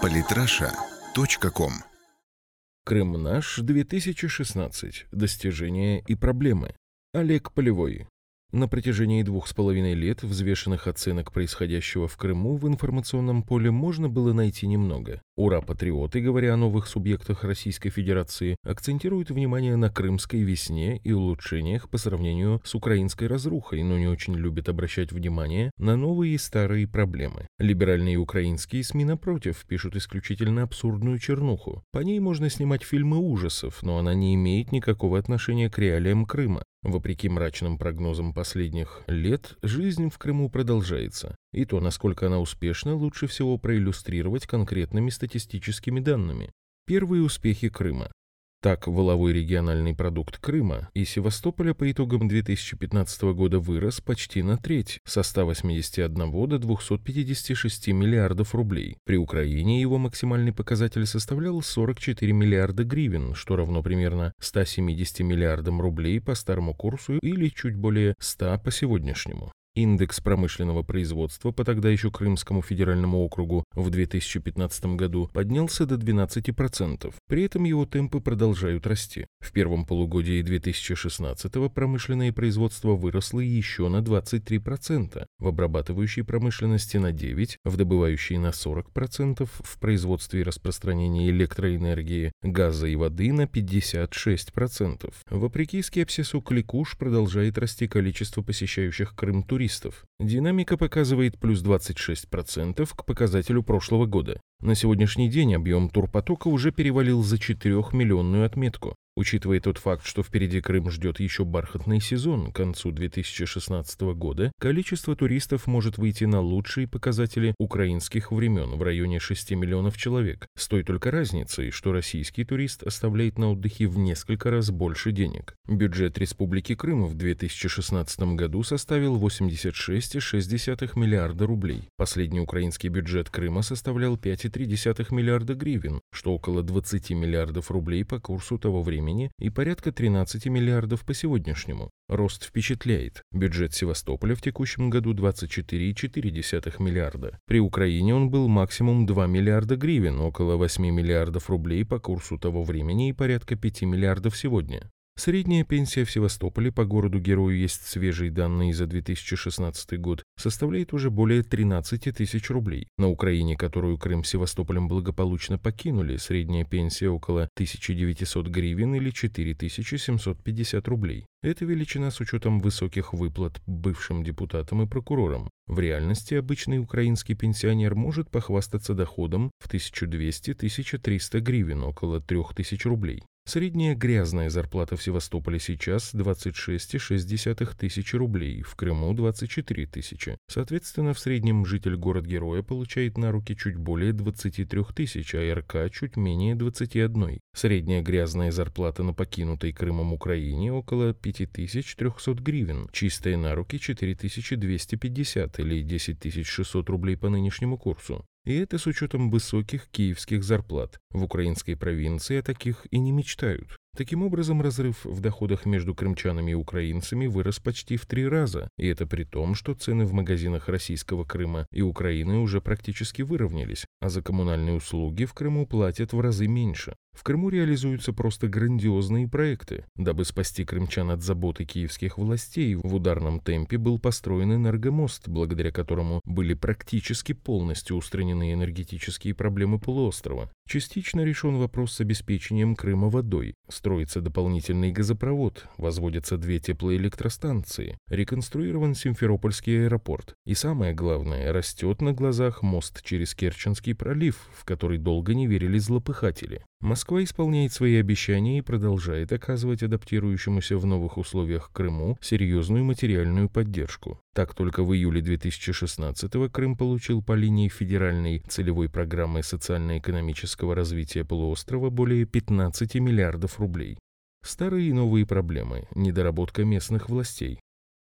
Политраша.ком Крым наш 2016. Достижения и проблемы. Олег Полевой. На протяжении двух с половиной лет взвешенных оценок происходящего в Крыму в информационном поле можно было найти немного. Ура-патриоты, говоря о новых субъектах Российской Федерации, акцентируют внимание на крымской весне и улучшениях по сравнению с украинской разрухой, но не очень любят обращать внимание на новые и старые проблемы. Либеральные украинские СМИ, напротив, пишут исключительно абсурдную чернуху. По ней можно снимать фильмы ужасов, но она не имеет никакого отношения к реалиям Крыма. Вопреки мрачным прогнозам последних лет, жизнь в Крыму продолжается. И то, насколько она успешна, лучше всего проиллюстрировать конкретными статистическими данными. Первые успехи Крыма. Так, воловой региональный продукт Крыма и Севастополя по итогам 2015 года вырос почти на треть, со 181 до 256 миллиардов рублей. При Украине его максимальный показатель составлял 44 миллиарда гривен, что равно примерно 170 миллиардам рублей по старому курсу или чуть более 100 по сегодняшнему. Индекс промышленного производства по тогда еще Крымскому федеральному округу в 2015 году поднялся до 12%. При этом его темпы продолжают расти. В первом полугодии 2016 промышленное производство выросло еще на 23%, в обрабатывающей промышленности на 9%, в добывающей на 40%, в производстве и распространении электроэнергии, газа и воды на 56%. Вопреки скепсису, кликуш продолжает расти количество посещающих Крым туристов туристов. Динамика показывает плюс 26% к показателю прошлого года. На сегодняшний день объем турпотока уже перевалил за 4-миллионную отметку. Учитывая тот факт, что впереди Крым ждет еще бархатный сезон к концу 2016 года, количество туристов может выйти на лучшие показатели украинских времен в районе 6 миллионов человек, с той только разницей, что российский турист оставляет на отдыхе в несколько раз больше денег. Бюджет Республики Крым в 2016 году составил 86,6 миллиарда рублей. Последний украинский бюджет Крыма составлял 5,3 миллиарда гривен, что около 20 миллиардов рублей по курсу того времени и порядка 13 миллиардов по сегодняшнему. Рост впечатляет. Бюджет Севастополя в текущем году 24,4 миллиарда. При Украине он был максимум 2 миллиарда гривен, около 8 миллиардов рублей по курсу того времени и порядка 5 миллиардов сегодня. Средняя пенсия в Севастополе по городу-герою есть свежие данные за 2016 год, составляет уже более 13 тысяч рублей. На Украине, которую Крым с Севастополем благополучно покинули, средняя пенсия около 1900 гривен или 4750 рублей. Это величина с учетом высоких выплат бывшим депутатам и прокурорам. В реальности обычный украинский пенсионер может похвастаться доходом в 1200-1300 гривен, около 3000 рублей. Средняя грязная зарплата в Севастополе сейчас 26,6 тысячи рублей, в Крыму 24 тысячи. Соответственно, в среднем житель город-героя получает на руки чуть более 23 тысяч, а РК чуть менее 21. Средняя грязная зарплата на покинутой Крымом Украине около 5300 гривен, чистая на руки 4250 или 10600 рублей по нынешнему курсу. И это с учетом высоких киевских зарплат. В украинской провинции о таких и не мечтают. Таким образом, разрыв в доходах между крымчанами и украинцами вырос почти в три раза, и это при том, что цены в магазинах российского Крыма и Украины уже практически выровнялись, а за коммунальные услуги в Крыму платят в разы меньше. В Крыму реализуются просто грандиозные проекты. Дабы спасти крымчан от заботы киевских властей, в ударном темпе был построен энергомост, благодаря которому были практически полностью устранены энергетические проблемы полуострова. Частично решен вопрос с обеспечением Крыма водой. Строится дополнительный газопровод, возводятся две теплоэлектростанции, реконструирован Симферопольский аэропорт. И самое главное, растет на глазах мост через Керченский пролив, в который долго не верили злопыхатели. Москва исполняет свои обещания и продолжает оказывать адаптирующемуся в новых условиях Крыму серьезную материальную поддержку. Так, только в июле 2016-го Крым получил по линии федеральной целевой программы социально-экономического развития полуострова более 15 миллиардов рублей. Старые и новые проблемы, недоработка местных властей.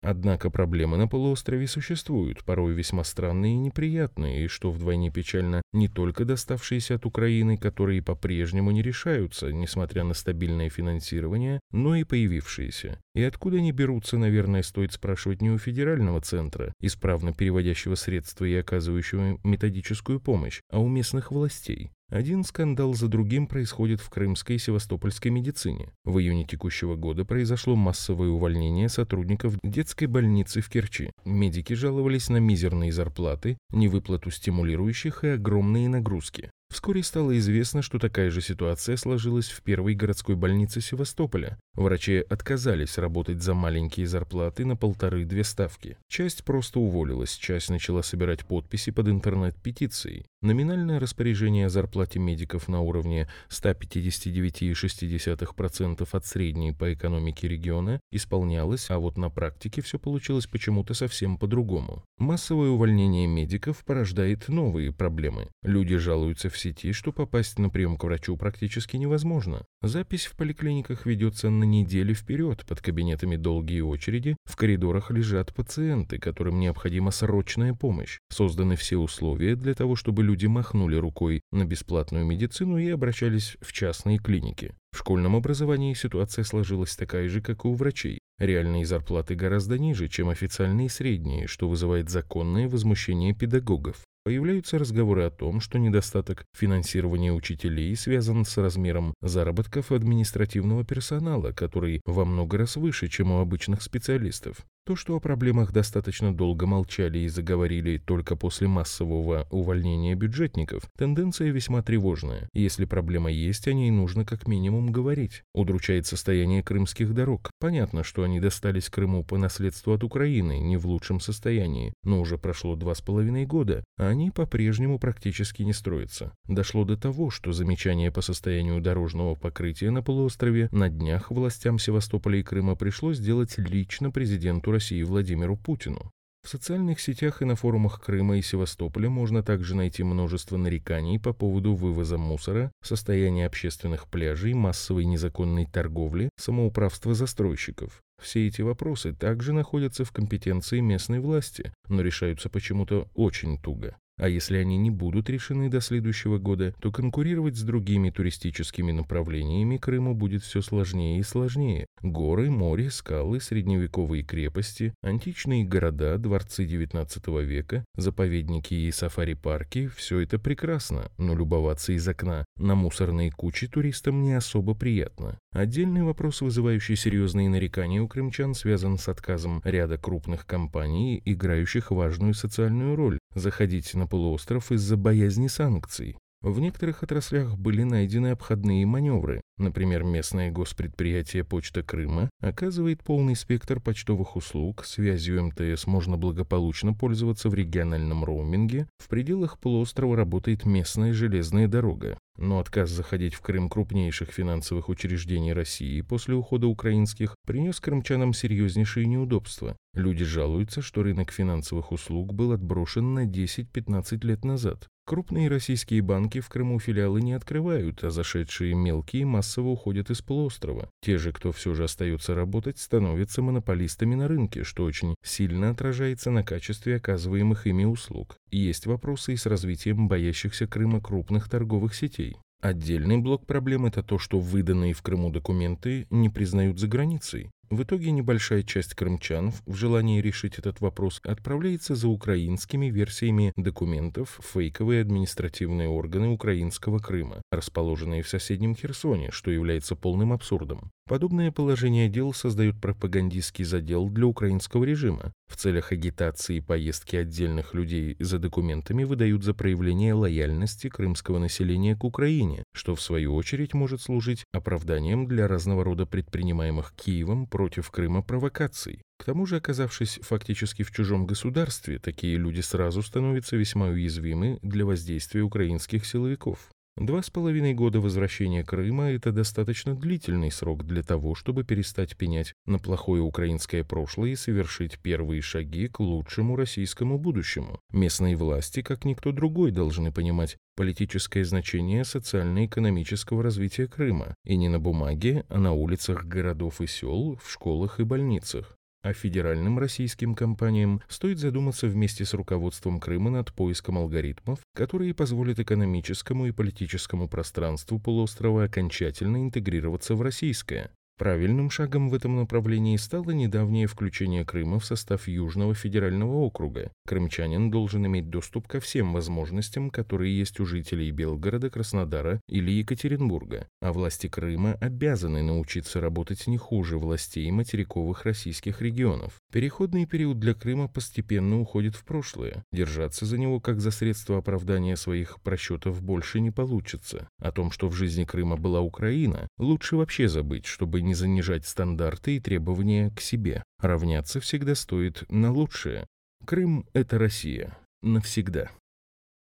Однако проблемы на полуострове существуют, порой весьма странные и неприятные, и что вдвойне печально, не только доставшиеся от Украины, которые по-прежнему не решаются, несмотря на стабильное финансирование, но и появившиеся. И откуда они берутся, наверное, стоит спрашивать не у федерального центра, исправно переводящего средства и оказывающего методическую помощь, а у местных властей. Один скандал за другим происходит в крымской и севастопольской медицине. В июне текущего года произошло массовое увольнение сотрудников детской больницы в Керчи. Медики жаловались на мизерные зарплаты, невыплату стимулирующих и огромные нагрузки. Вскоре стало известно, что такая же ситуация сложилась в первой городской больнице Севастополя. Врачи отказались работать за маленькие зарплаты на полторы-две ставки. Часть просто уволилась, часть начала собирать подписи под интернет-петицией. Номинальное распоряжение о зарплате медиков на уровне 159,6% от средней по экономике региона исполнялось, а вот на практике все получилось почему-то совсем по-другому. Массовое увольнение медиков порождает новые проблемы. Люди жалуются в сети, что попасть на прием к врачу практически невозможно. Запись в поликлиниках ведется на неделю вперед, под кабинетами долгие очереди, в коридорах лежат пациенты, которым необходима срочная помощь. Созданы все условия для того, чтобы люди махнули рукой на бесплатную медицину и обращались в частные клиники. В школьном образовании ситуация сложилась такая же, как и у врачей. Реальные зарплаты гораздо ниже, чем официальные средние, что вызывает законное возмущение педагогов. Появляются разговоры о том, что недостаток финансирования учителей связан с размером заработков административного персонала, который во много раз выше, чем у обычных специалистов. То, что о проблемах достаточно долго молчали и заговорили только после массового увольнения бюджетников, тенденция весьма тревожная. Если проблема есть, о ней нужно как минимум говорить. Удручает состояние крымских дорог. Понятно, что они достались Крыму по наследству от Украины, не в лучшем состоянии, но уже прошло два с половиной года, а они по-прежнему практически не строятся. Дошло до того, что замечание по состоянию дорожного покрытия на полуострове на днях властям Севастополя и Крыма пришлось сделать лично президенту России Владимиру Путину. В социальных сетях и на форумах Крыма и Севастополя можно также найти множество нареканий по поводу вывоза мусора, состояния общественных пляжей, массовой незаконной торговли, самоуправства застройщиков. Все эти вопросы также находятся в компетенции местной власти, но решаются почему-то очень туго. А если они не будут решены до следующего года, то конкурировать с другими туристическими направлениями Крыму будет все сложнее и сложнее. Горы, море, скалы, средневековые крепости, античные города, дворцы XIX века, заповедники и сафари-парки – все это прекрасно, но любоваться из окна на мусорные кучи туристам не особо приятно. Отдельный вопрос, вызывающий серьезные нарекания у крымчан, связан с отказом ряда крупных компаний, играющих важную социальную роль, заходить на полуостров из-за боязни санкций. В некоторых отраслях были найдены обходные маневры. Например, местное госпредприятие «Почта Крыма» оказывает полный спектр почтовых услуг, связью МТС можно благополучно пользоваться в региональном роуминге, в пределах полуострова работает местная железная дорога. Но отказ заходить в Крым крупнейших финансовых учреждений России после ухода украинских принес крымчанам серьезнейшие неудобства. Люди жалуются, что рынок финансовых услуг был отброшен на 10-15 лет назад. Крупные российские банки в Крыму филиалы не открывают, а зашедшие мелкие массово уходят из полуострова. Те же, кто все же остается работать, становятся монополистами на рынке, что очень сильно отражается на качестве оказываемых ими услуг. Есть вопросы и с развитием боящихся Крыма крупных торговых сетей. Отдельный блок проблем – это то, что выданные в Крыму документы не признают за границей. В итоге небольшая часть крымчан в желании решить этот вопрос отправляется за украинскими версиями документов в фейковые административные органы украинского Крыма, расположенные в соседнем Херсоне, что является полным абсурдом. Подобное положение дел создает пропагандистский задел для украинского режима. В целях агитации поездки отдельных людей за документами выдают за проявление лояльности крымского населения к Украине, что в свою очередь может служить оправданием для разного рода предпринимаемых Киевом против Крыма провокаций. К тому же, оказавшись фактически в чужом государстве, такие люди сразу становятся весьма уязвимы для воздействия украинских силовиков. Два с половиной года возвращения Крыма – это достаточно длительный срок для того, чтобы перестать пенять на плохое украинское прошлое и совершить первые шаги к лучшему российскому будущему. Местные власти, как никто другой, должны понимать политическое значение социально-экономического развития Крыма, и не на бумаге, а на улицах городов и сел, в школах и больницах. А федеральным российским компаниям стоит задуматься вместе с руководством Крыма над поиском алгоритмов, которые позволят экономическому и политическому пространству полуострова окончательно интегрироваться в российское. Правильным шагом в этом направлении стало недавнее включение Крыма в состав Южного федерального округа. Крымчанин должен иметь доступ ко всем возможностям, которые есть у жителей Белгорода, Краснодара или Екатеринбурга, а власти Крыма обязаны научиться работать не хуже властей материковых российских регионов. Переходный период для Крыма постепенно уходит в прошлое. Держаться за него как за средство оправдания своих просчетов больше не получится. О том, что в жизни Крыма была Украина, лучше вообще забыть, чтобы не занижать стандарты и требования к себе. Равняться всегда стоит на лучшее. Крым – это Россия. Навсегда.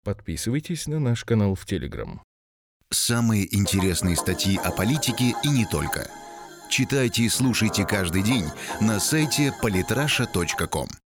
Подписывайтесь на наш канал в Телеграм. Самые интересные статьи о политике и не только. Читайте и слушайте каждый день на сайте polytrasha.com.